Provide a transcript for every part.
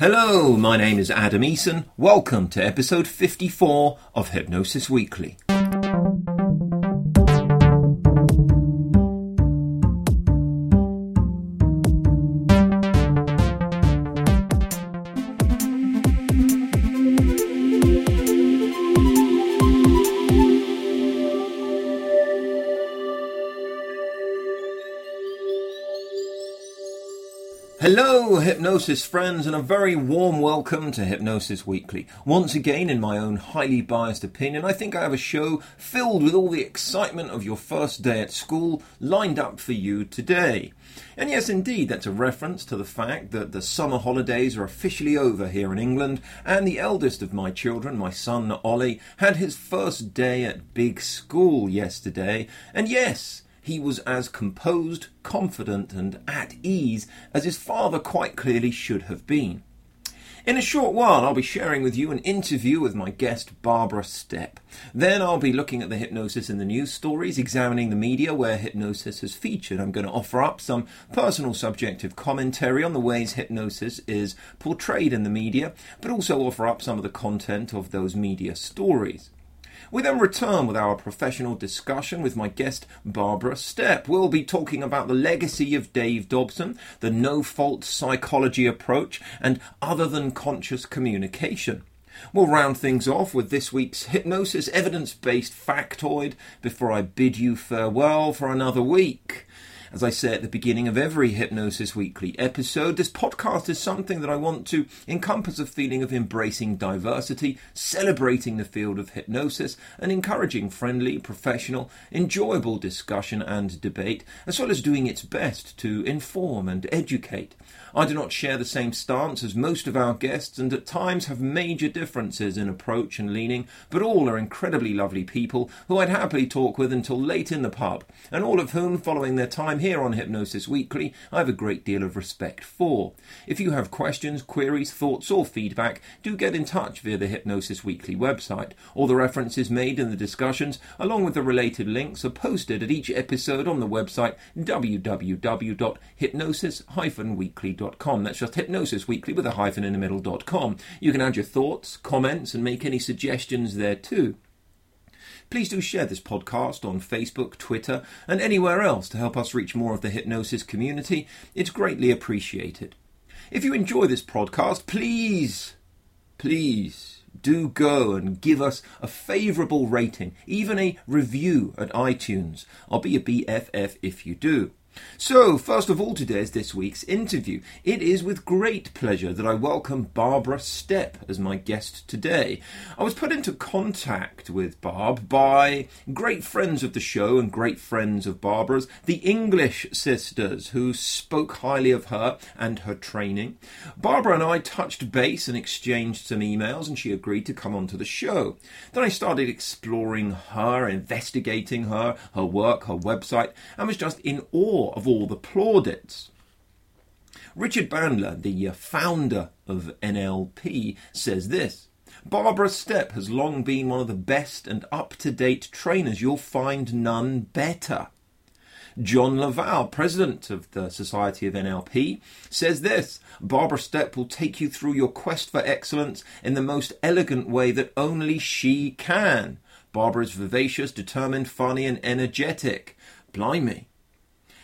Hello, my name is Adam Eason. Welcome to episode 54 of Hypnosis Weekly. Hypnosis friends, and a very warm welcome to Hypnosis Weekly. Once again, in my own highly biased opinion, I think I have a show filled with all the excitement of your first day at school lined up for you today. And yes, indeed, that's a reference to the fact that the summer holidays are officially over here in England, and the eldest of my children, my son Ollie, had his first day at big school yesterday. And yes, he was as composed, confident, and at ease as his father quite clearly should have been. In a short while, I'll be sharing with you an interview with my guest, Barbara Stepp. Then I'll be looking at the hypnosis in the news stories, examining the media where hypnosis has featured. I'm going to offer up some personal subjective commentary on the ways hypnosis is portrayed in the media, but also offer up some of the content of those media stories. We then return with our professional discussion with my guest Barbara Stepp. We'll be talking about the legacy of Dave Dobson, the no fault psychology approach, and other than conscious communication. We'll round things off with this week's hypnosis evidence based factoid before I bid you farewell for another week. As I say at the beginning of every Hypnosis Weekly episode, this podcast is something that I want to encompass a feeling of embracing diversity, celebrating the field of hypnosis, and encouraging friendly, professional, enjoyable discussion and debate, as well as doing its best to inform and educate. I do not share the same stance as most of our guests and at times have major differences in approach and leaning, but all are incredibly lovely people who I'd happily talk with until late in the pub, and all of whom, following their time here on Hypnosis Weekly, I have a great deal of respect for. If you have questions, queries, thoughts, or feedback, do get in touch via the Hypnosis Weekly website. All the references made in the discussions, along with the related links, are posted at each episode on the website www.hypnosis-weekly.com that's just Hypnosis Weekly with a hyphen in the middle.com. You can add your thoughts, comments, and make any suggestions there too. Please do share this podcast on Facebook, Twitter, and anywhere else to help us reach more of the hypnosis community. It's greatly appreciated. If you enjoy this podcast, please, please do go and give us a favourable rating, even a review at iTunes. I'll be a BFF if you do. So, first of all, today is this week's interview. It is with great pleasure that I welcome Barbara Stepp as my guest today. I was put into contact with Barb by great friends of the show and great friends of Barbara's, the English sisters, who spoke highly of her and her training. Barbara and I touched base and exchanged some emails, and she agreed to come onto the show. Then I started exploring her, investigating her, her work, her website, and was just in awe of all the plaudits. Richard Bandler, the uh, founder of NLP, says this Barbara Stepp has long been one of the best and up to date trainers. You'll find none better. John La Valle, president of the Society of NLP, says this Barbara Stepp will take you through your quest for excellence in the most elegant way that only she can. Barbara is vivacious, determined, funny, and energetic. Blimey.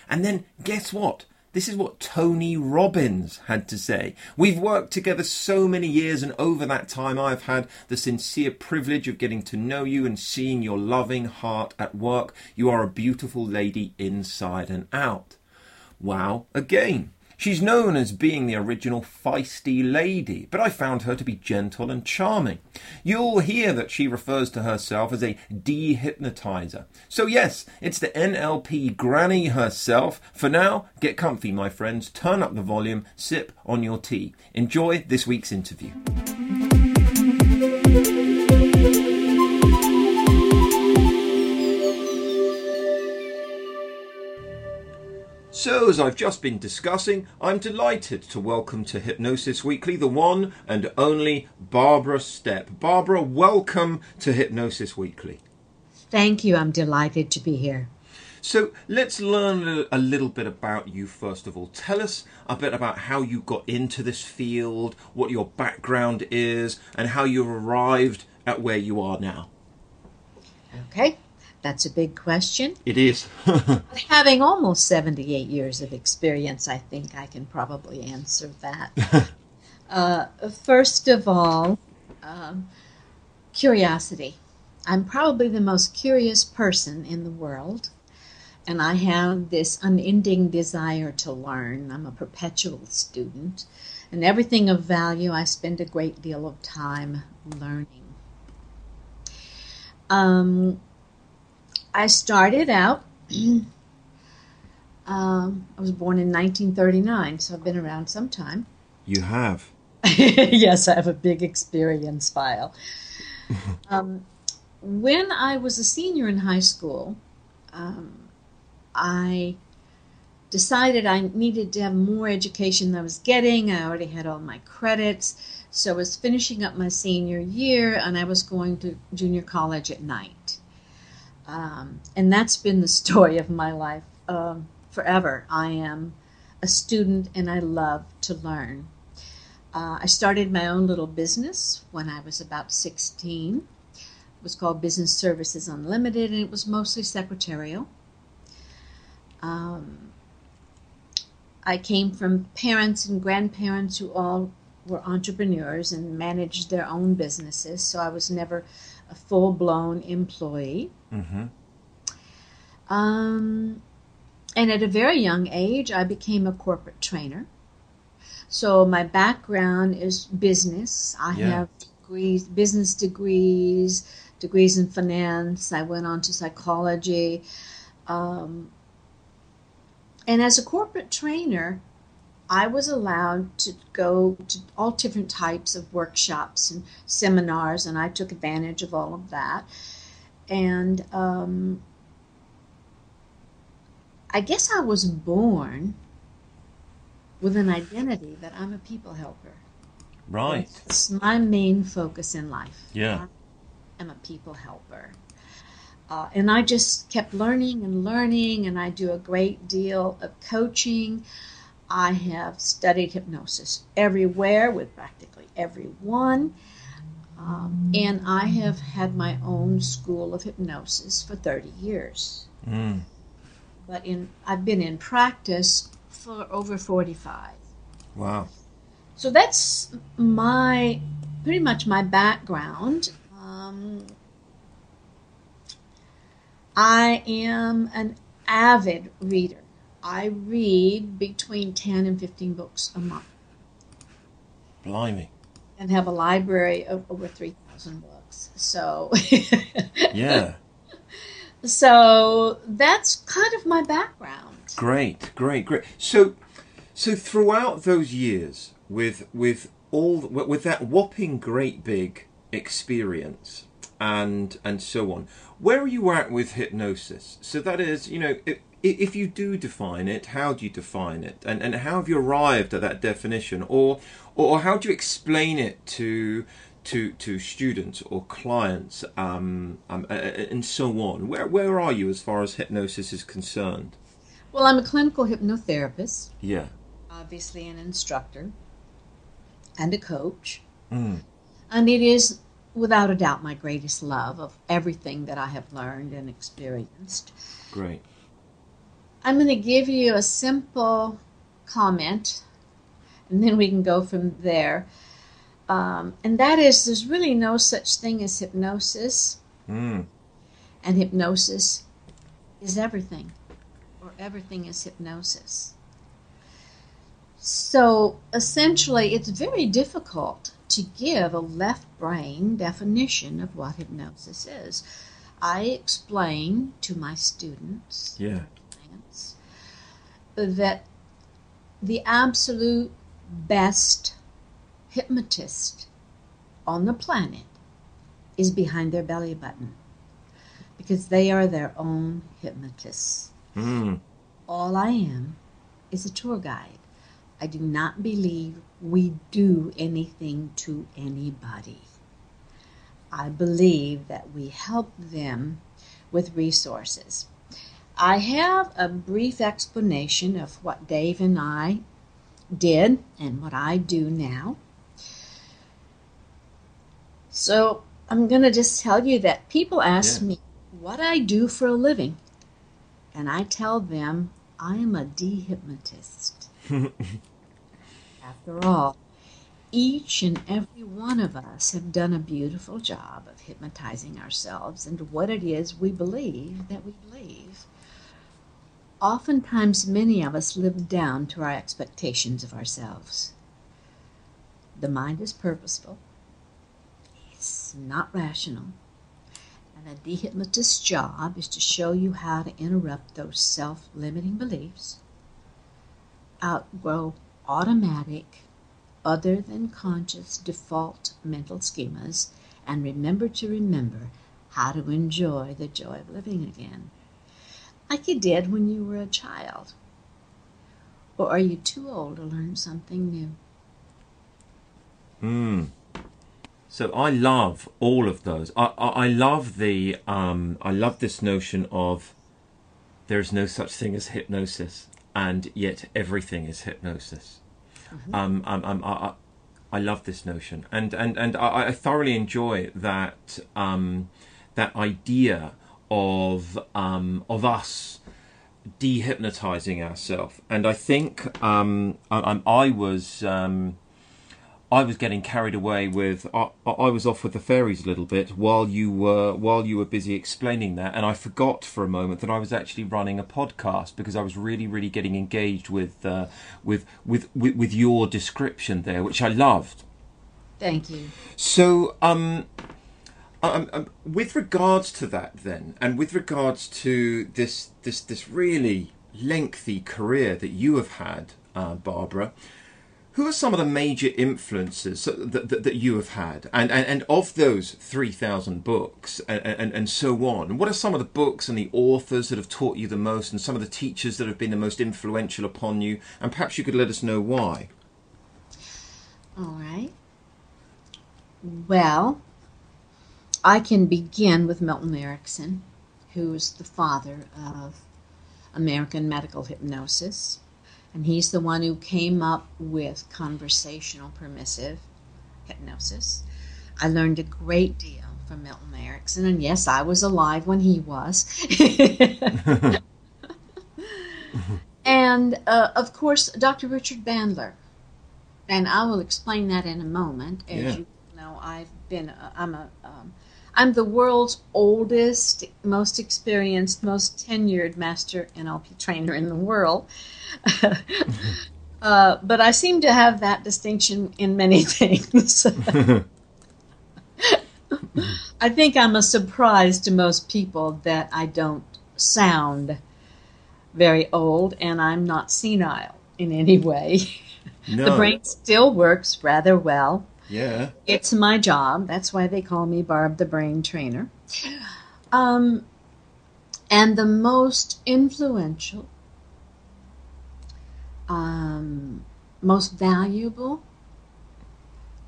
And then guess what? This is what Tony Robbins had to say. We've worked together so many years, and over that time, I've had the sincere privilege of getting to know you and seeing your loving heart at work. You are a beautiful lady inside and out. Wow, again. She's known as being the original feisty lady, but I found her to be gentle and charming. You'll hear that she refers to herself as a dehypnotizer. So, yes, it's the NLP granny herself. For now, get comfy, my friends, turn up the volume, sip on your tea. Enjoy this week's interview. So, as I've just been discussing, I'm delighted to welcome to Hypnosis Weekly the one and only Barbara Stepp. Barbara, welcome to Hypnosis Weekly. Thank you. I'm delighted to be here. So let's learn a, little bit about you first of all. Tell us a bit about how you got into this field, what your background is, and how you arrived at where you are now. Okay, that's a big question. It is. Having almost 78 years of experience, I think I can probably answer that. uh, first of all, um, curiosity. I'm probably the most curious person in the world, and I have this unending desire to learn. I'm a perpetual student, and everything of value, I spend a great deal of time learning. Um, I started out. um, I was born in 1939, so I've been around some time. You have. yes, I have a big experience file. um, when I was a senior in high school, um, I decided I needed to have more education than I was getting. I already had all my credits. So I was finishing up my senior year and I was going to junior college at night. Um, and that's been the story of my life um, forever. I am a student and I love to learn. Uh, I started my own little business when I was about 16. It was called Business Services Unlimited and it was mostly secretarial. Um, I came from parents and grandparents who all were entrepreneurs and managed their own businesses, so I was never a full blown employee. Mm-hmm. Um, and at a very young age, I became a corporate trainer. So my background is business. I Yeah. have degrees, business degrees, degrees in finance. I went on to psychology. Um, and as a corporate trainer, I was allowed to go to all different types of workshops and seminars, and I took advantage of all of that. And um, I guess I was born with an identity that I'm a people helper. Right. It's my main focus in life. Yeah. I am a people helper. Uh, and I just kept learning and learning, and I do a great deal of coaching. I have studied hypnosis everywhere with practically everyone. Um, and I have had my own school of hypnosis for 30 years. Mm. But in I've been in practice for over 45. Wow. So that's my pretty much my background. Um, I am an avid reader. I read between 10 and 15 books a month Blimey. And have a library of over 3,000 books. So, Yeah. so that's kind of my background. Great, great, great. So, so throughout those years, with with all with that whopping great big experience and and so on, where are you at with hypnosis? So that is, you know, if, if you do define it, how do you define it, and and how have you arrived at that definition, or or how do you explain it to to to students or clients, um, um, and so on? Where where are you as far as hypnosis is concerned? Well, I'm a clinical hypnotherapist, Yeah. obviously an instructor, and a coach. Mm. And it is, without a doubt, my greatest love of everything that I have learned and experienced. Great. I'm going to give you a simple comment, and then we can go from there. Um, and that is, there's really no such thing as hypnosis, Mm. and hypnosis is everything, or everything is hypnosis. So essentially, it's very difficult to give a left brain definition of what hypnosis is. I explain to my students Yeah. That the absolute best hypnotist on the planet is behind their belly button because they are their own hypnotists. Mm. All I am is a tour guide. I do not believe we do anything to anybody. I believe that we help them with resources. I have a brief explanation of what Dave and I did and what I do now. So I'm going to just tell you that people ask Yeah. me what I do for a living, and I tell them I am a dehypnotist. After all, each and every one of us have done a beautiful job of hypnotizing ourselves into what it is we believe that we believe. Oftentimes, many of us live down to our expectations of ourselves. The mind is purposeful, it's not rational, and a dehypnotist's job is to show you how to interrupt those self limiting beliefs, outgrow automatic, other than conscious default mental schemas, and remember to remember how to enjoy the joy of living again like you did when you were a child? Or are you too old to learn something new? Mm. So I love all of those. I, I, I love the um, I love this notion of there is no such thing as hypnosis, and yet everything is hypnosis. Um, um, um, I, I, I love this notion, and and and I, I thoroughly enjoy that um, that idea of um, of us dehypnotizing ourselves. And I think um, I, I I was um, I was getting carried away with I, I was off with the fairies a little bit while you were while you were busy explaining that, and I forgot for a moment that I was actually running a podcast because I was really really getting engaged with uh, with, with with with your description there, which I loved. Thank you. So, um, um, um, with regards to that, then, and with regards to this this this really lengthy career that you have had, uh, Barbara, who are some of the major influences that, that, that you have had, and, and, and of those three thousand books, and, and and so on? What are some of the books and the authors that have taught you the most, and some of the teachers that have been the most influential upon you? And perhaps you could let us know why. All right. Well, I can begin with Milton Erickson, who is the father of American medical hypnosis. And he's the one who came up with conversational permissive hypnosis. I learned a great deal from Milton Erickson, and yes, I was alive when he was. and uh, of course, Dr. Richard Bandler. And I will explain that in a moment. As Yeah. you know, I've been, uh, I'm a, um, I'm the world's oldest, most experienced, most tenured master NLP trainer in the world. uh, but I seem to have that distinction in many things. I think I'm a surprise to most people that I don't sound very old and I'm not senile in any way. No. The brain still works rather well. Yeah. It's my job. That's why they call me Barb the Brain Trainer. Um, and the most influential, um, most valuable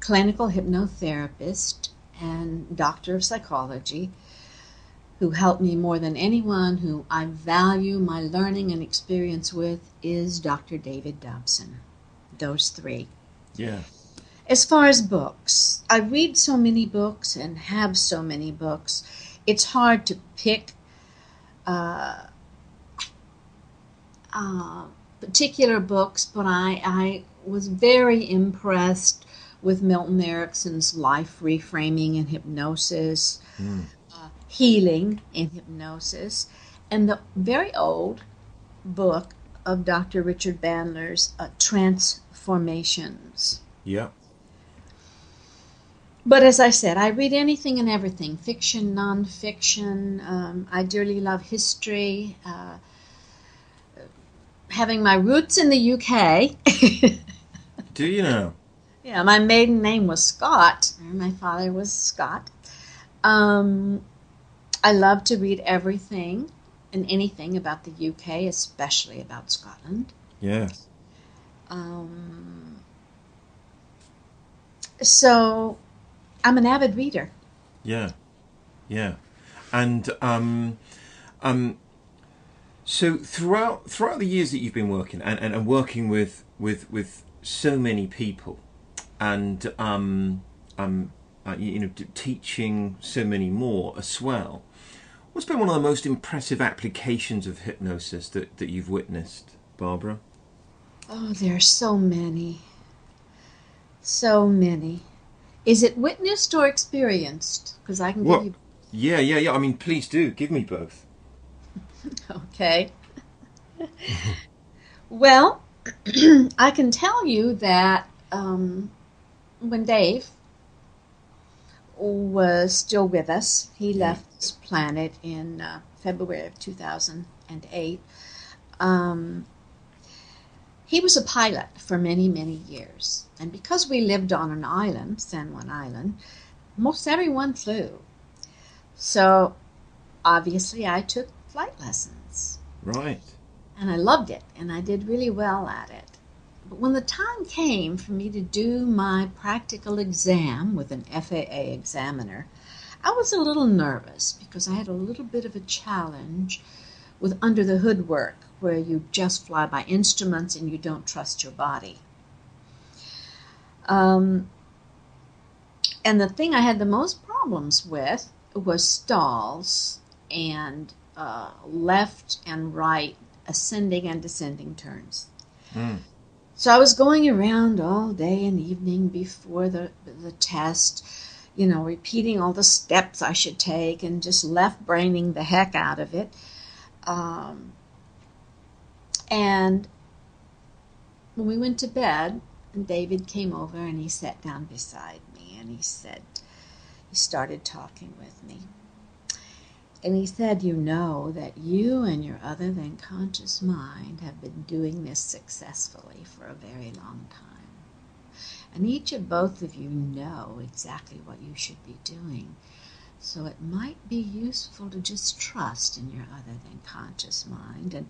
clinical hypnotherapist and doctor of psychology who helped me more than anyone who I value my learning and experience with is Dr. David Dobson. Those three. Yeah. As far as books, I read so many books and have so many books. It's hard to pick uh, uh, particular books, but I, I was very impressed with Milton Erickson's Life Reframing in Hypnosis, uh, Healing in Hypnosis, and the very old book of Dr. Richard Bandler's uh, Transformations. Yeah. But as I said, I read anything and everything fiction, nonfiction. Um, I dearly love history. Uh, having my roots in the UK. Do you know? yeah, my maiden name was Scott. My father was Scott. Um, I love to read everything and anything about the UK, especially about Scotland. Yeah. Um, so I'm an avid reader. Yeah, yeah, and um, um, So throughout throughout the years that you've been working and, and, and working with, with with so many people, and um, um, uh, you, you know teaching so many more as well, what's been one of the most impressive applications of hypnosis that, that you've witnessed, Barbara? Oh, there are so many. So many. Is it witnessed or experienced? Because I can give you. Yeah, yeah, yeah. I mean, please do give me both. Okay. well, I can tell you that um, when Dave was still with us, he left this planet in uh, February of 2008. Um, he was a pilot for many, many years. And because we lived on an island, San Juan Island, most everyone flew. So obviously, I took flight lessons Right. and I loved it and I did really well at it. But when the time came for me to do my practical exam with an FAA examiner, I was a little nervous because I had a little bit of a challenge with under the hood work where you just fly by instruments and you don't trust your body. Um, and the thing I had the most problems with was stalls and uh, left and right ascending and descending turns. Mm. So I was going around all day and evening before the the test, you know, repeating all the steps I should take and just left braining the heck out of it. Um, and when we went to bed, and David came over and he sat down beside me and he said, he started talking with me. And he said, You know that you and your other than conscious mind have been doing this successfully for a very long time. And each of both of you know exactly what you should be doing. So it might be useful to just trust in your other than conscious mind. And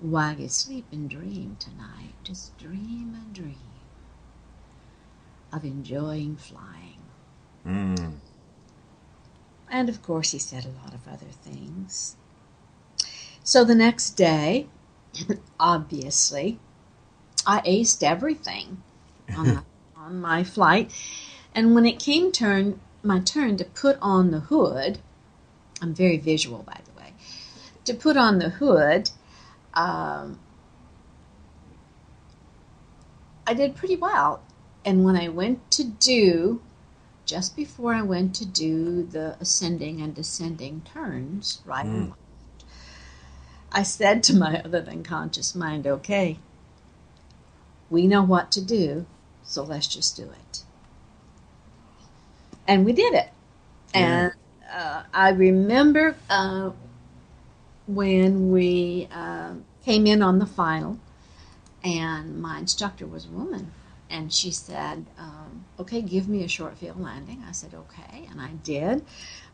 while you sleep and dream tonight, just dream and dream of enjoying flying. Mm. And of course, he said a lot of other things. So the next day, obviously, I aced everything on, my, on my flight. And when it came turn my turn to put on the hood, I'm very visual, by the way, to put on the hood, um, I did pretty well. And when I went to do just before I went to do the ascending and descending turns, right Mm. left, I said to my other than conscious mind, okay, we know what to do, so let's just do it. And we did it. And uh, I remember uh, when we uh, came in on the final, and my instructor was a woman. And she said, um, Okay, give me a short field landing. I said, Okay. And I did.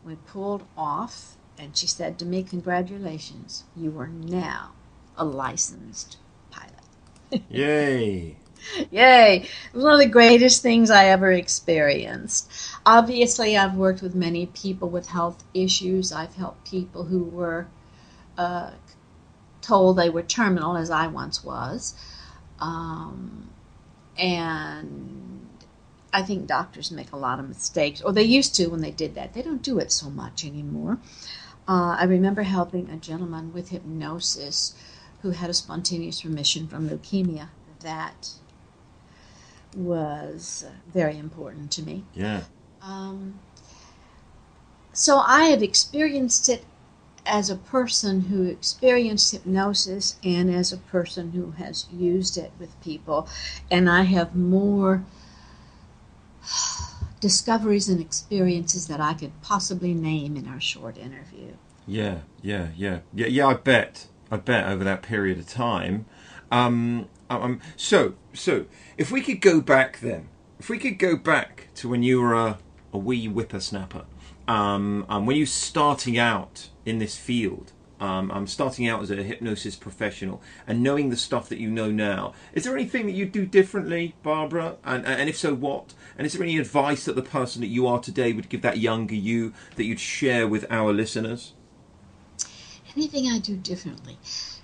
We pulled off, and she said to me, Congratulations, you are now a licensed pilot. Yay. Yay! It was one of the greatest things I ever experienced. Obviously, I've worked with many people with health issues. I've helped people who were uh, told they were terminal, as I once was. Um, and I think doctors make a lot of mistakes, or they used to when they did that. They don't do it so much anymore. Uh, I remember helping a gentleman with hypnosis who had a spontaneous remission from leukemia. That was very important to me. Yeah. Um, so I have experienced it as a person who experienced hypnosis and as a person who has used it with people, and I have more discoveries and experiences that I could possibly name in our short interview. Yeah, yeah, yeah, yeah, yeah. I bet, I bet over that period of time. Um, um, so, so if we could go back then, if we could go back to when you were a, a wee whippersnapper, um, um, when you're starting out in this field, um, I'm starting out as a hypnosis professional, and knowing the stuff that you know now, is there anything that you do differently, Barbara? And, and if so, what? And is there any advice that the person that you are today would give that younger you that you'd share with our listeners? Anything I do differently.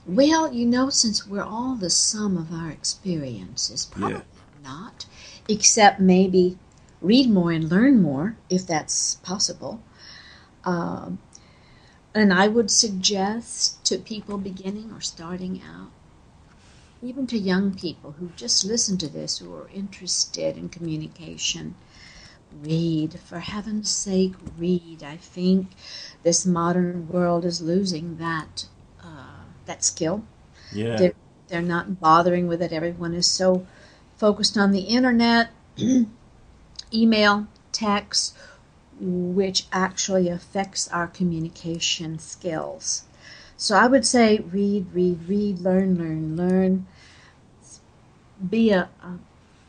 Well, you know, since we're all the sum of our experiences, probably Yeah. not, except maybe read more and learn more, if that's possible. Um, and I would suggest to people beginning or starting out, even to young people who just listen to this, who are interested in communication, read. For heaven's sake, read. I think this modern world is losing that uh, that skill. Yeah. They're, they're not bothering with it. Everyone is so focused on the internet, email, text, which actually affects our communication skills. So I would say read, read, read, learn, learn, learn. Be a, a,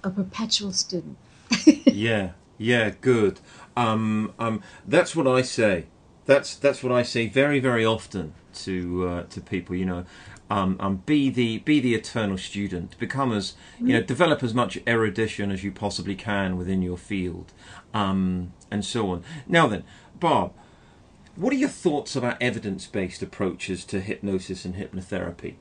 a perpetual student. yeah, yeah, good. Um, um, that's what I say. That's that's what I say very very often to uh, to people. You know, um, um, be the be the eternal student. Become as you know, develop as much erudition as you possibly can within your field, um, and so on. Now then, Bob, what are your thoughts about evidence based approaches to hypnosis and hypnotherapy?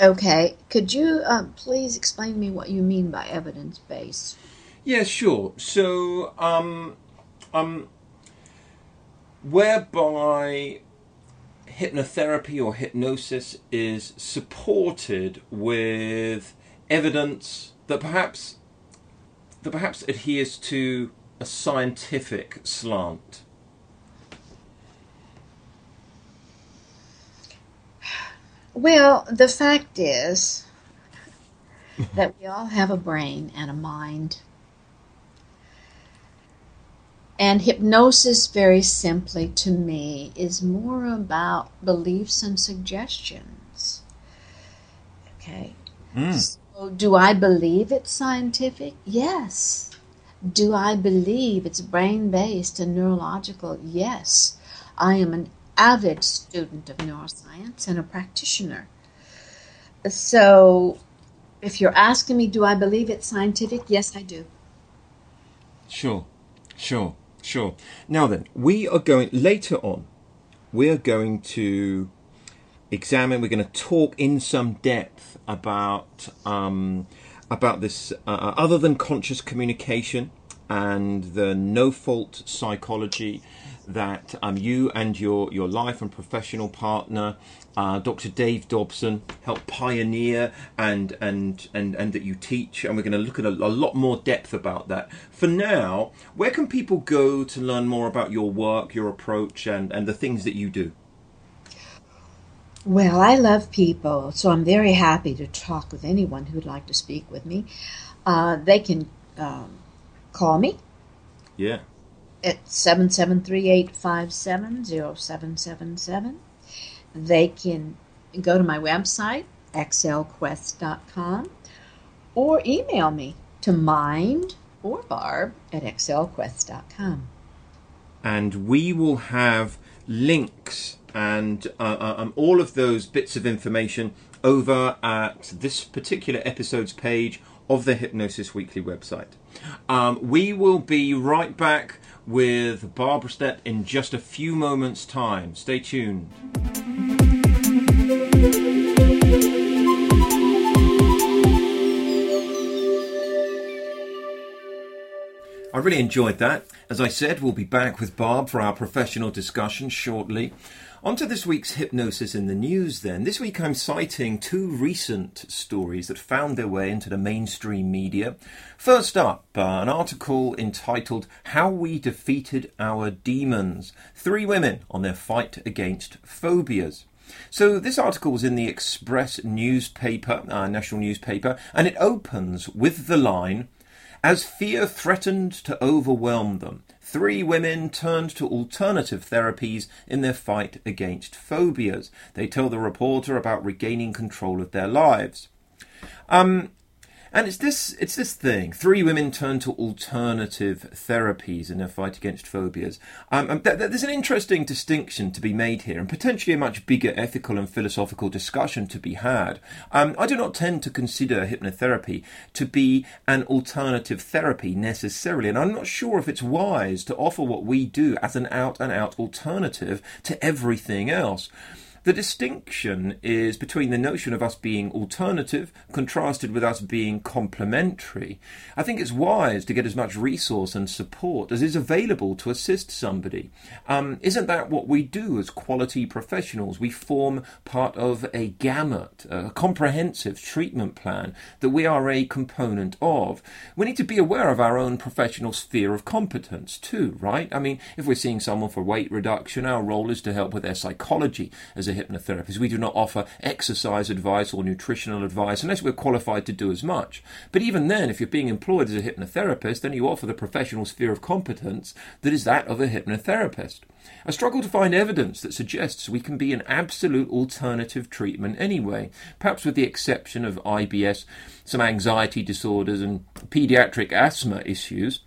Okay, could you uh, please explain to me what you mean by evidence based? Yeah, sure. So, um, um, whereby hypnotherapy or hypnosis is supported with evidence that perhaps that perhaps adheres to a scientific slant. Well, the fact is that we all have a brain and a mind. And hypnosis, very simply to me, is more about beliefs and suggestions. Okay. Hmm. So, do I believe it's scientific? Yes. Do I believe it's brain based and neurological? Yes. I am an avid student of neuroscience and a practitioner. So, if you're asking me, do I believe it's scientific? Yes, I do. Sure, sure, sure. Now then, we are going later on. We are going to examine. We're going to talk in some depth about um, about this, uh, other than conscious communication and the no fault psychology that um, you and your, your life and professional partner, uh, Dr. Dave Dobson, help pioneer and, and, and, and that you teach. And we're going to look at a, a lot more depth about that. For now, where can people go to learn more about your work, your approach, and, and the things that you do? Well, I love people, so I'm very happy to talk with anyone who would like to speak with me. Uh, they can um, call me Yeah. At 773-857-0777. They can go to my website, excelquest.com, or email me to mind or barb at excelquest.com. and we will have links and uh, uh, um, all of those bits of information over at this particular episode's page of the Hypnosis Weekly website. Um, we will be right back with Barbara Stepp in just a few moments' time. Stay tuned. I really enjoyed that. As I said, we'll be back with Barb for our professional discussion shortly. On to this week's hypnosis in the news then. This week I'm citing two recent stories that found their way into the mainstream media. First up, uh, an article entitled How We Defeated Our Demons. Three women on their fight against phobias. So this article was in the Express newspaper, our national newspaper, and it opens with the line, as fear threatened to overwhelm them, three women turned to alternative therapies in their fight against phobias. They tell the reporter about regaining control of their lives. Um, and it's this it's this thing. Three women turn to alternative therapies in their fight against phobias. Um, th- th- there's an interesting distinction to be made here, and potentially a much bigger ethical and philosophical discussion to be had. Um, I do not tend to consider hypnotherapy to be an alternative therapy necessarily, and I'm not sure if it's wise to offer what we do as an out and out alternative to everything else. The distinction is between the notion of us being alternative contrasted with us being complementary. I think it's wise to get as much resource and support as is available to assist somebody. Um, isn't that what we do as quality professionals? We form part of a gamut, a comprehensive treatment plan that we are a component of. We need to be aware of our own professional sphere of competence too, right? I mean, if we're seeing someone for weight reduction, our role is to help with their psychology as a hypnotherapist. We do not offer exercise advice or nutritional advice unless we're qualified to do as much. But even then, if you're being employed as a hypnotherapist, then you offer the professional sphere of competence that is that of a hypnotherapist. I struggle to find evidence that suggests we can be an absolute alternative treatment anyway, perhaps with the exception of IBS, some anxiety disorders, and pediatric asthma issues.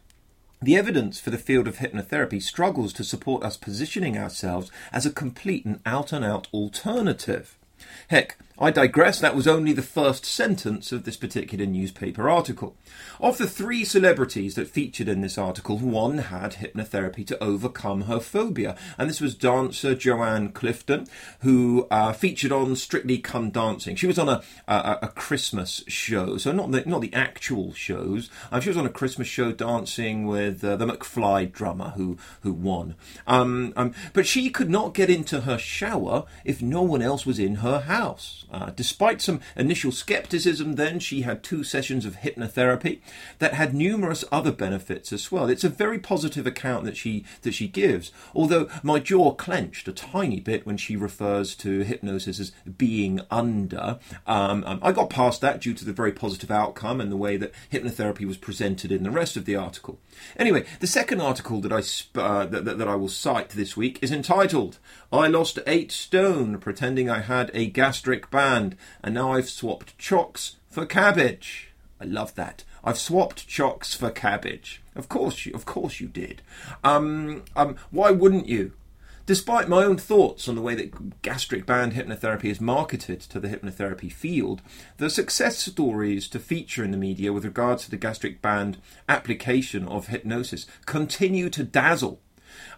The evidence for the field of hypnotherapy struggles to support us positioning ourselves as a complete and out and out alternative. Heck, I digress, that was only the first sentence of this particular newspaper article. Of the three celebrities that featured in this article, one had hypnotherapy to overcome her phobia, and this was dancer Joanne Clifton, who uh, featured on Strictly Come Dancing. She was on a, a, a Christmas show, so not the, not the actual shows. Um, she was on a Christmas show dancing with uh, the McFly drummer who, who won. Um, um, but she could not get into her shower if no one else was in her house. Uh, despite some initial skepticism, then she had two sessions of hypnotherapy that had numerous other benefits as well. It's a very positive account that she that she gives. Although my jaw clenched a tiny bit when she refers to hypnosis as being under. Um, um, I got past that due to the very positive outcome and the way that hypnotherapy was presented in the rest of the article. Anyway, the second article that I sp- uh, that, that, that I will cite this week is entitled "I lost eight stone pretending I had a gastric." Band, and now I've swapped chocks for cabbage. I love that. I've swapped chocks for cabbage. Of course you, of course you did. Um, um, why wouldn't you? Despite my own thoughts on the way that gastric band hypnotherapy is marketed to the hypnotherapy field, the success stories to feature in the media with regards to the gastric band application of hypnosis continue to dazzle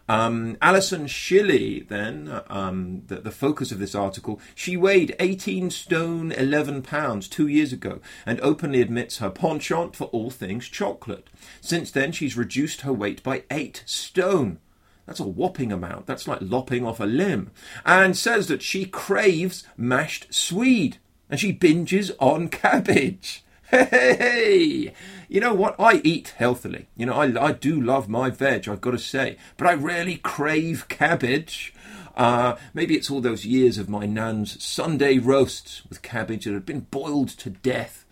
um, Alison Shilley, then, um, the, the, focus of this article, she weighed 18 stone 11 pounds two years ago and openly admits her penchant for all things chocolate. Since then, she's reduced her weight by 8 stone. That's a whopping amount. That's like lopping off a limb. And says that she craves mashed swede and she binges on cabbage. Hey, you know what? I eat healthily. You know, I, I do love my veg, I've got to say, but I rarely crave cabbage. Uh, maybe it's all those years of my nan's Sunday roasts with cabbage that had been boiled to death,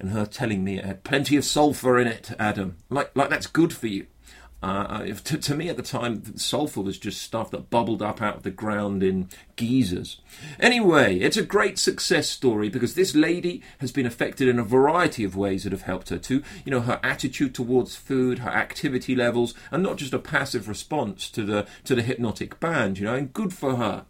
and her telling me it had plenty of sulphur in it, Adam. Like, like that's good for you. Uh, to, to, me at the time, sulfur was just stuff that bubbled up out of the ground in geysers. Anyway, it's a great success story because this lady has been affected in a variety of ways that have helped her to, you know, her attitude towards food, her activity levels, and not just a passive response to the to the hypnotic band, you know, and good for her.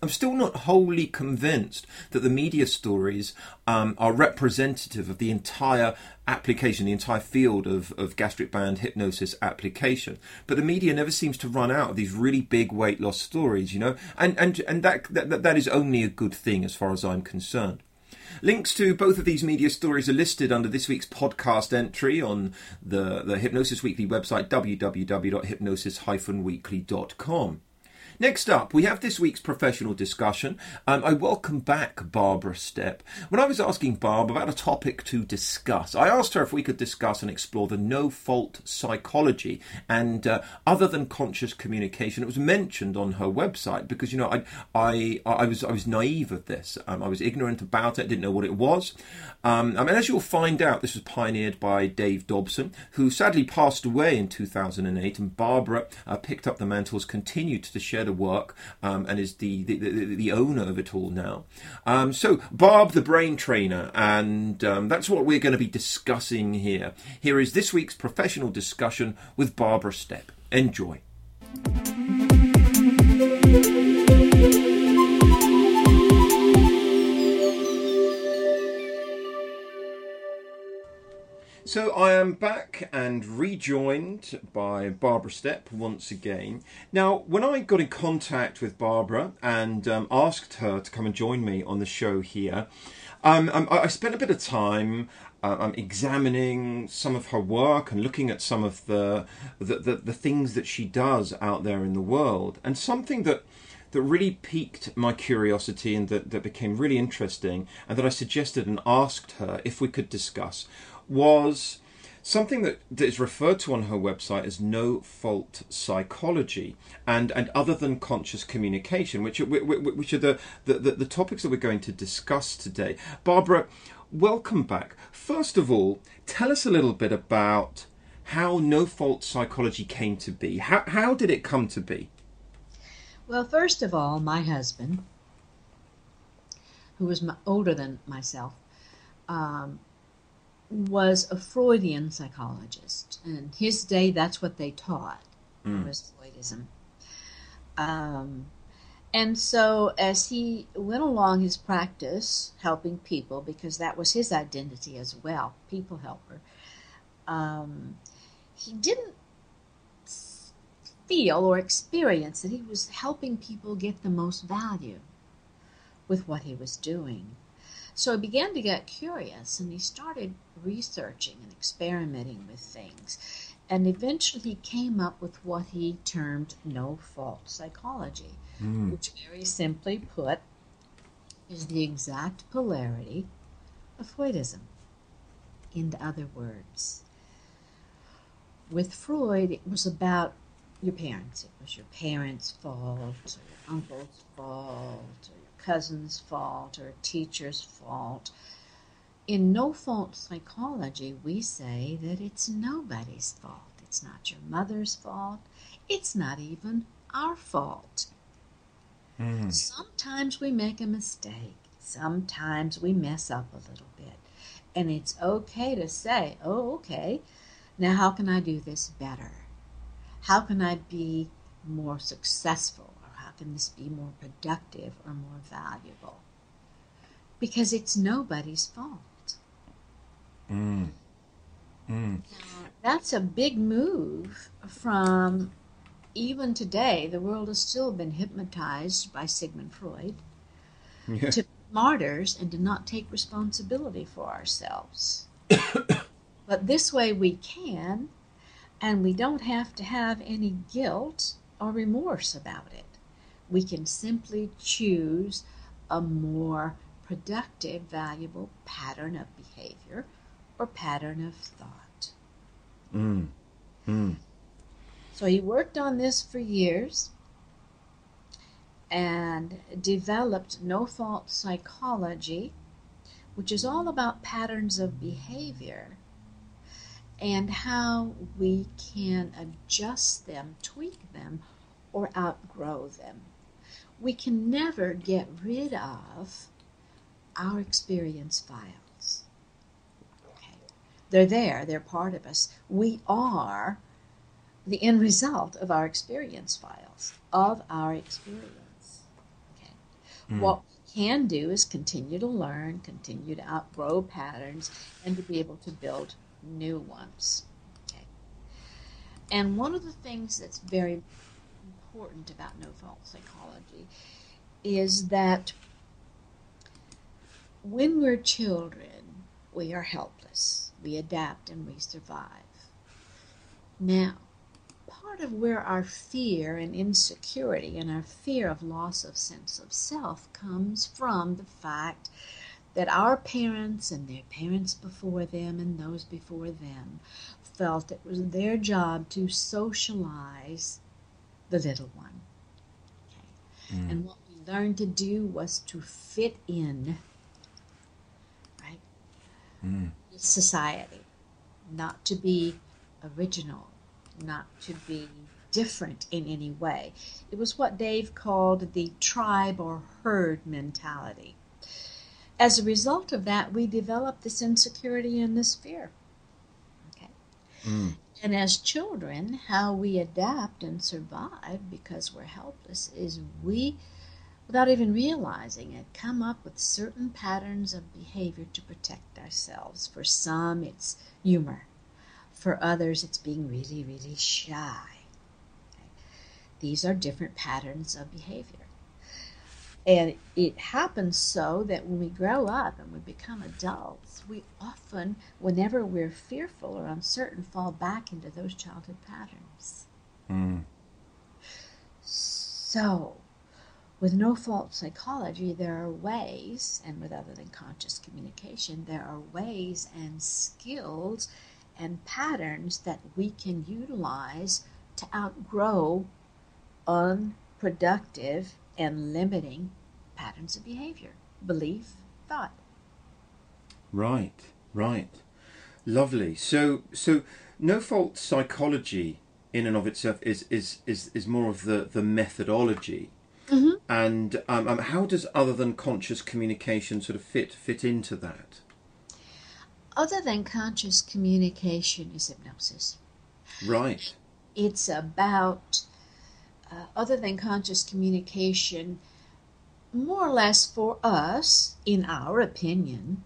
I'm still not wholly convinced that the media stories um, are representative of the entire application, the entire field of, of gastric band hypnosis application. But the media never seems to run out of these really big weight loss stories, you know, and and and that that, that is only a good thing as far as I'm concerned. Links to both of these media stories are listed under this week's podcast entry on the, the Hypnosis Weekly website, www.hypnosis-weekly.com. Next up, we have this week's professional discussion. Um, I welcome back Barbara Stepp. When I was asking Barb about a topic to discuss, I asked her if we could discuss and explore the no fault psychology and uh, other than conscious communication. It was mentioned on her website because you know I I I was I was naive of this. Um, I was ignorant about it. Didn't know what it was. Um, I mean, as you'll find out, this was pioneered by Dave Dobson, who sadly passed away in 2008, and Barbara uh, picked up the mantle, has continued to share the work, um, and is the, the, the, the, owner of it all now. Um, so, Barb, the brain trainer, and um, that's what we're going to be discussing here. Here is this week's professional discussion with Barbara Stepp. Enjoy. So I am back and rejoined by Barbara Stepp once again. Now, when I got in contact with Barbara and um, asked her to come and join me on the show here, um, um I spent a bit of time uh, um, examining some of her work and looking at some of the, the, the the things that she does out there in the world, and something that that really piqued my curiosity and that, that became really interesting and that I suggested and asked her if we could discuss was something that, that is referred to on her website as no fault psychology and, and other than conscious communication, which are, which are the, the, the topics that we're going to discuss today. Barbara, welcome back. First of all, tell us a little bit about how no fault psychology came to be. How, how did it come to be? Well, first of all, my husband, who was older than myself, um, was a Freudian psychologist. And his day, that's what they taught mm. was Freudism. Um, and so, as he went along his practice, helping people, because that was his identity as well, people helper, um, he didn't feel or experience that he was helping people get the most value with what he was doing. So he began to get curious and he started researching and experimenting with things. And eventually he came up with what he termed no fault psychology, mm. which, very simply put, is the exact polarity of Freudism. In other words, with Freud, it was about your parents. It was your parents' fault, or your uncle's fault, or cousin's fault or a teacher's fault. In no fault psychology, we say that it's nobody's fault. It's not your mother's fault. It's not even our fault. Mm. Sometimes we make a mistake. Sometimes we mess up a little bit. And it's okay to say, oh, okay, now how can I do this better? How can I be more successful? Can this be more productive or more valuable? Because it's nobody's fault. Mm. Mm. That's a big move from even today. The world has still been hypnotized by Sigmund Freud yeah. to martyrs and to not take responsibility for ourselves. but this way we can, and we don't have to have any guilt or remorse about it we can simply choose a more productive, valuable pattern of behavior or pattern of thought. Mm. Mm. So he worked on this for years and developed no fault psychology, which is all about patterns of behavior and how we can adjust them, tweak them, or outgrow them we can never get rid of our experience files. Okay. They're there, they're part of us. We are the end result of our experience files, of our experience. Okay. Mm. What we can do is continue to learn, continue to outgrow patterns, and to be able to build new ones. Okay. And one of the things that's very important about no fault psychology is that when we're children, we are helpless. We adapt and we survive. Now, part of where our fear and insecurity and our fear of loss of sense of self comes from the fact that our parents and their parents before them and those before them felt it was their job to socialize the little one. Okay? Mm. And what we learned to do was to fit in, right? Mm. Society, not to be original, not to be different in any way. It was what Dave called the tribe or herd mentality. As a result of that, we developed this insecurity and this fear. Okay. Mm. And as children, how we adapt and survive because we're helpless is we without even realizing it, come up with certain patterns of behavior to protect ourselves. For some, it's humor. For others, it's being really, really shy. Okay? These are different patterns of behavior. And it happens so that when we grow up and we become adults, we often, whenever we're fearful or uncertain, fall back into those childhood patterns. Mm. So, with no fault psychology, there are ways, and with other than conscious communication, there are ways and skills and patterns that we can utilize to outgrow unproductive and limiting patterns of behavior, belief, thought. Right, right. Lovely. So, so no fault psychology in and of itself is is is, is more of the the methodology. Mm-hmm. And um, um, how does other than conscious communication sort of fit fit into that? Other than conscious communication is hypnosis. Right. It's about uh, other than conscious communication, more or less for us, in our opinion,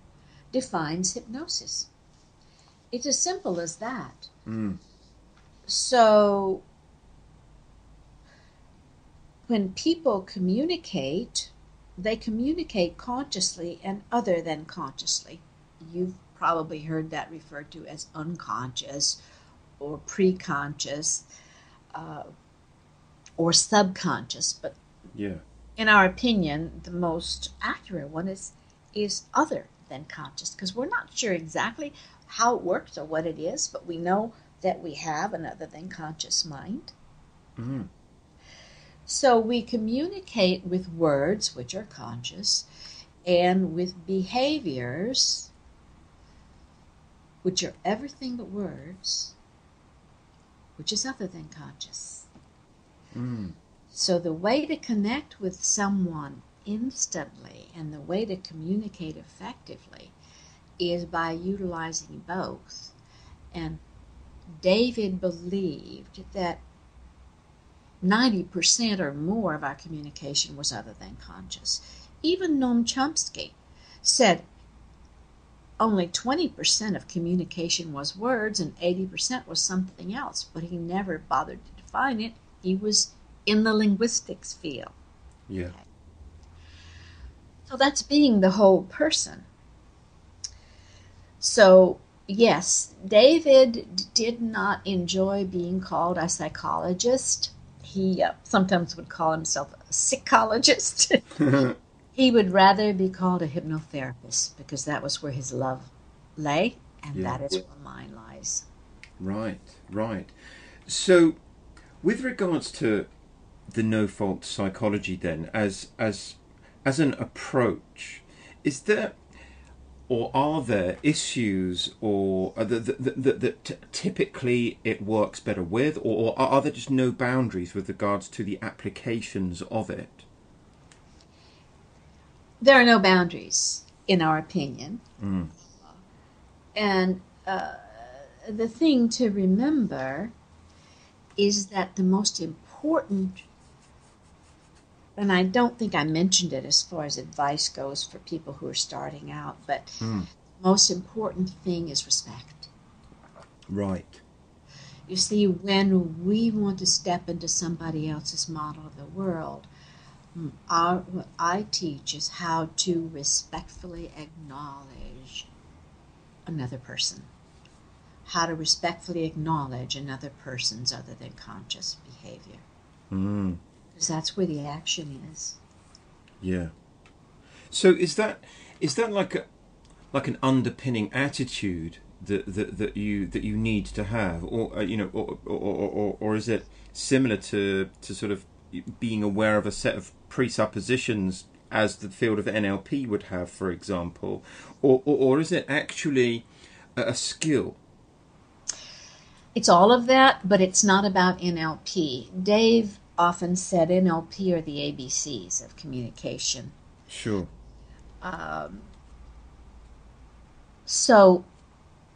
defines hypnosis. It's as simple as that. Mm. So, when people communicate, they communicate consciously and other than consciously. You've probably heard that referred to as unconscious or preconscious uh, or subconscious, but Yeah. In our opinion, the most accurate one is is other than conscious because we're not sure exactly how it works or what it is, but we know that we have an other than conscious mind. Mm. So we communicate with words, which are conscious, and with behaviors, which are everything but words, which is other than conscious. Mm. So the way to connect with someone instantly and the way to communicate effectively is by utilizing both. And David believed that 90% or more of our communication was other than conscious. Even Noam Chomsky said only 20% of communication was words and 80% was something else, but he never bothered to define it. He was in the linguistics field. Yeah. So that's being the whole person. So, yes, David did not enjoy being called a psychologist. He uh, sometimes would call himself a psychologist. he would rather be called a hypnotherapist because that was where his love lay, and Yeah. that is where mine lies. Right, right. So, with regards to the no fault psychology, then, as as as an approach, is there or are there issues or uh, that that, that, that typically it works better with, or, or are there just no boundaries with regards to the applications of it? There are no boundaries, in our opinion. Mm. And uh, the thing to remember is that the most important, and I don't think I mentioned it as far as advice goes for people who are starting out, but Mm. the most important thing is respect. Right. You see, when we want to step into somebody else's model of the world, mm, our, what I teach is how to respectfully acknowledge another person. How to respectfully acknowledge another person's other than conscious behavior. Mm. Because that's where the action is. Yeah. So is that is that like a like an underpinning attitude that that, that you that you need to have, or uh, you know, or or, or or or is it similar to to sort of being aware of a set of presuppositions as the field of NLP would have, for example, or or, or is it actually a, a skill? It's all of that, but it's not about NLP. Dave often said NLP are the ABCs of communication. Sure. Um, so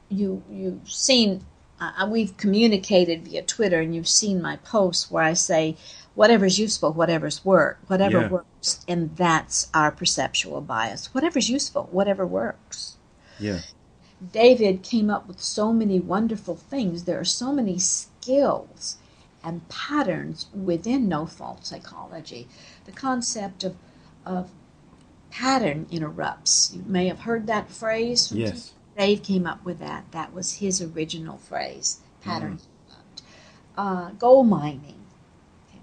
you you've seen uh, we've communicated via Twitter, and you've seen my posts where I say whatever's useful, whatever's work, whatever Yeah. works, and that's our perceptual bias. Whatever's useful, whatever works. Yeah. David came up with so many wonderful things. There are so many skills and patterns within no fault psychology. The concept of, of pattern interrupts. You may have heard that phrase. From Yes. Dave came up with that. That was his original phrase. Pattern interrupt. Uh, goal mining. Okay.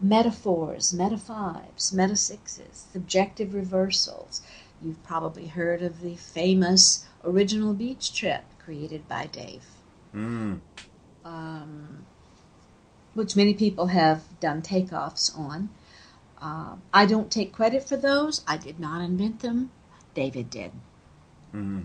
Metaphors, meta fives, meta sixes, subjective reversals. You've probably heard of the famous original beach trip created by Dave, Mm. um, which many people have done takeoffs on. Uh, I don't take credit for those. I did not invent them. David did. Mm.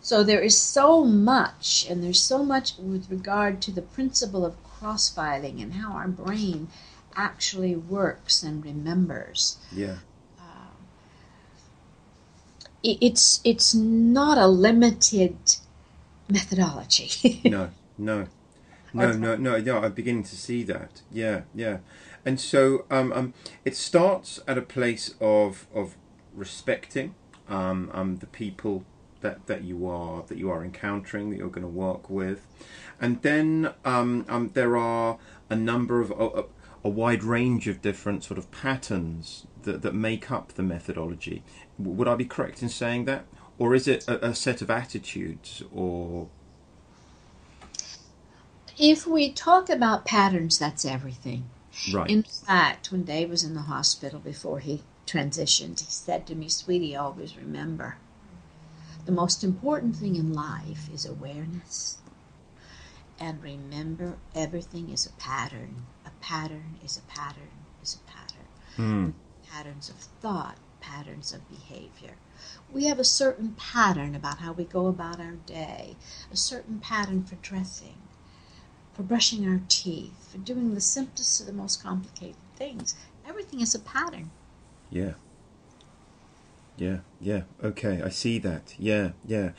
So there is so much, and there's so much with regard to the principle of cross-filing and how our brain actually works and remembers. Yeah. I- It's it's not a limited methodology. No. No. No, no, no, no. I'm beginning to see that. Yeah, yeah. And so, um, um, it starts at a place of of respecting um, um, the people that, that you are that you are encountering that you're going to work with, and then um, um, there are a number of a, a wide range of different sort of patterns that, that make up the methodology. Would I be correct in saying that, or is it a, a set of attitudes or if we talk about patterns, that's everything. right? In fact, when Dave was in the hospital before he transitioned, he said to me, Sweetie, always remember the most important thing in life is awareness. And remember, everything is a pattern. A pattern is a pattern is a pattern. Mm. Patterns of thought, patterns of behavior. We have a certain pattern about how we go about our day, a certain pattern for dressing, for brushing our teeth, for doing the simplest to the most complicated things. Everything is a pattern. Yeah. Yeah, yeah. Okay, I see that. Yeah, yeah.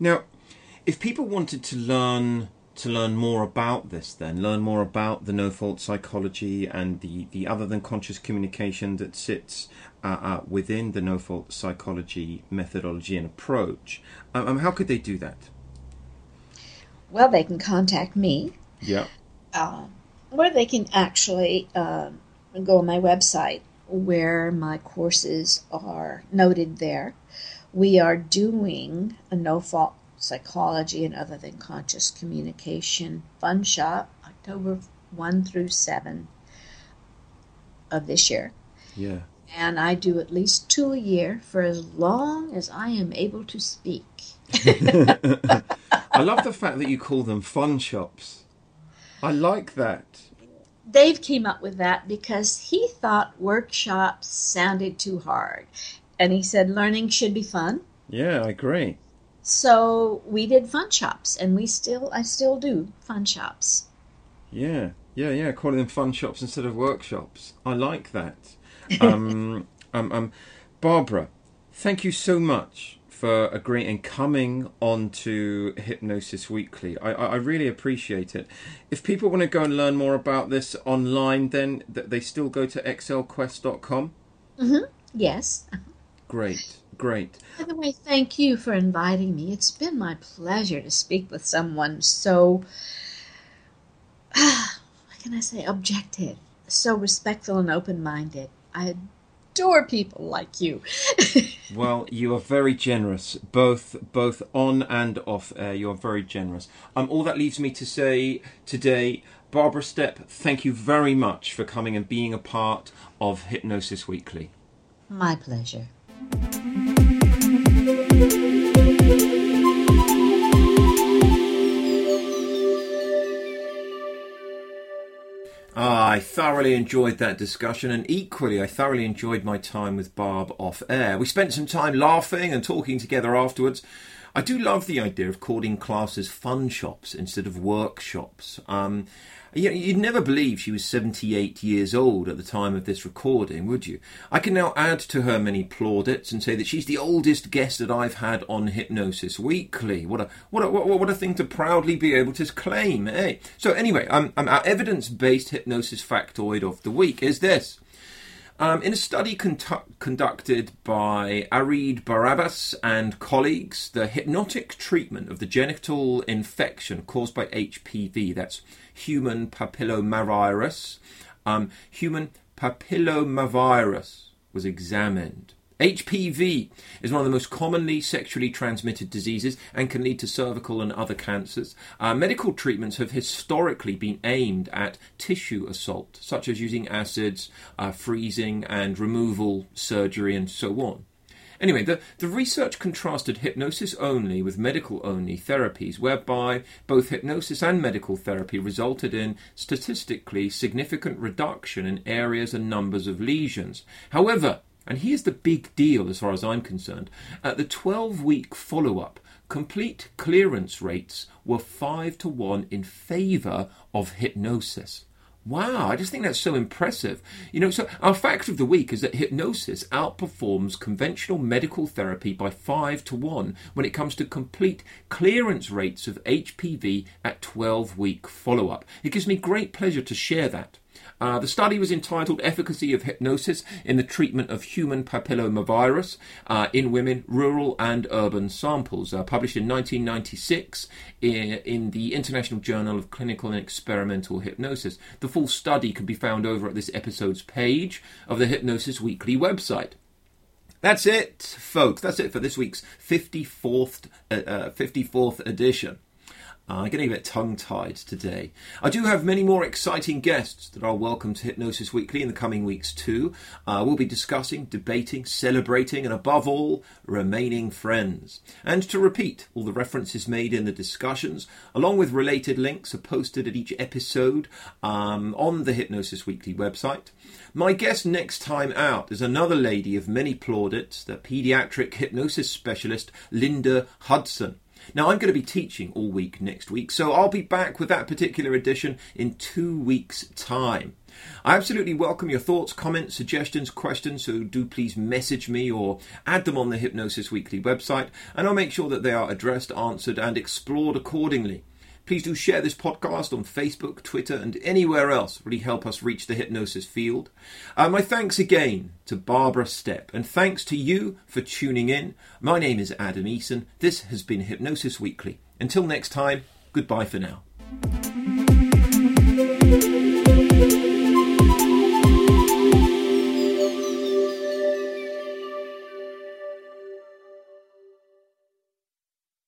Now, if people wanted to learn to learn more about this then learn more about the no fault psychology and the the other than conscious communication that sits uh, uh, within the no fault psychology methodology and approach um, um, how could they do that Well, they can contact me, yeah uh, or they can actually uh, go on my website where my courses are noted there. We are doing a no fault psychology and other than conscious communication fun shop October 1 through 7 of this year. yeah And I do at least two a year for as long as I am able to speak. I love the fact that you call them fun shops I like that Dave came up with that because he thought workshops sounded too hard. And he said learning should be fun. yeah I agree So we did fun shops and we still I still do fun shops. Yeah, yeah, yeah. Calling them fun shops instead of workshops. I like that. Um, um, um, Barbara, thank you so much for agreeing and coming on to Hypnosis Weekly. I, I, I really appreciate it. If people want to go and learn more about this online, then th- they still go to excelquest.com. Mm-hmm. Yes. Great, great. By the way, thank you for inviting me. It's been my pleasure to speak with someone so what can I say, objective, so respectful and open minded. I adore people like you. Well, you are very generous, both both on and off air. You are very generous. Um, all that leaves me to say today, Barbara Stepp, thank you very much for coming and being a part of Hypnosis Weekly. my pleasure. Ah, I thoroughly enjoyed that discussion, and equally, I thoroughly enjoyed my time with Barb off air. We spent some time laughing and talking together afterwards. I do love the idea of calling classes fun shops instead of workshops. Um, you'd never believe she was 78 years old at the time of this recording, would you? I can now add to her many plaudits and say that she's the oldest guest that I've had on Hypnosis Weekly. What a what a what, a thing to proudly be able to claim, eh? So anyway, um, um our evidence-based hypnosis factoid of the week is this. Um, in a study conducted by Arreed Barabasz and colleagues, the hypnotic treatment of the genital infection caused by HPV, that's human papillomavirus, um, human papillomavirus was examined. HPV is one of the most commonly sexually transmitted diseases and can lead to cervical and other cancers. Uh, medical treatments have historically been aimed at tissue assault, such as using acids, uh, freezing, and removal surgery, and so on. Anyway, the, the research contrasted hypnosis only with medical only therapies, whereby both hypnosis and medical therapy resulted in statistically significant reduction in areas and numbers of lesions. However, and here's the big deal as far as I'm concerned, at the 12 week follow up, complete clearance rates were 5 to 1 in favour of hypnosis. Wow, I just think that's so impressive. You know, so our fact of the week is that hypnosis outperforms conventional medical therapy by 5 to 1 when it comes to complete clearance rates of HPV at 12 week follow up. It gives me great pleasure to share that. Uh, the study was entitled Efficacy of Hypnosis in the Treatment of Human Papillomavirus uh, in Women, Rural and Urban Samples, uh, published in 1996 in, in, the International Journal of Clinical and Experimental Hypnosis. The full study can be found over at this episode's page of the Hypnosis Weekly website. That's it, folks. That's it for this week's 54th, 54th uh, uh, edition. Uh, I'm getting a bit tongue tied today. I do have many more exciting guests that I'll welcome to Hypnosis Weekly in the coming weeks too. Uh, we'll be discussing, debating, celebrating, and above all, remaining friends. And to repeat, all the references made in the discussions, along with related links, are posted at each episode um, on the Hypnosis Weekly website. My guest next time out is another lady of many plaudits, the paediatric hypnosis specialist Linda Hudson. Now, I'm going to be teaching all week next week, so I'll be back with that particular edition in two weeks' time. I absolutely welcome your thoughts, comments, suggestions, questions, so do please message me or add them on the Hypnosis Weekly website, and I'll make sure that they are addressed, answered, and explored accordingly. Please do share this podcast on Facebook, Twitter, and anywhere else. Really help us reach the hypnosis field. Uh, my thanks again to Barbara Stepp, and thanks to you for tuning in. My name is Adam Eason. This has been Hypnosis Weekly. Until next time, goodbye for now.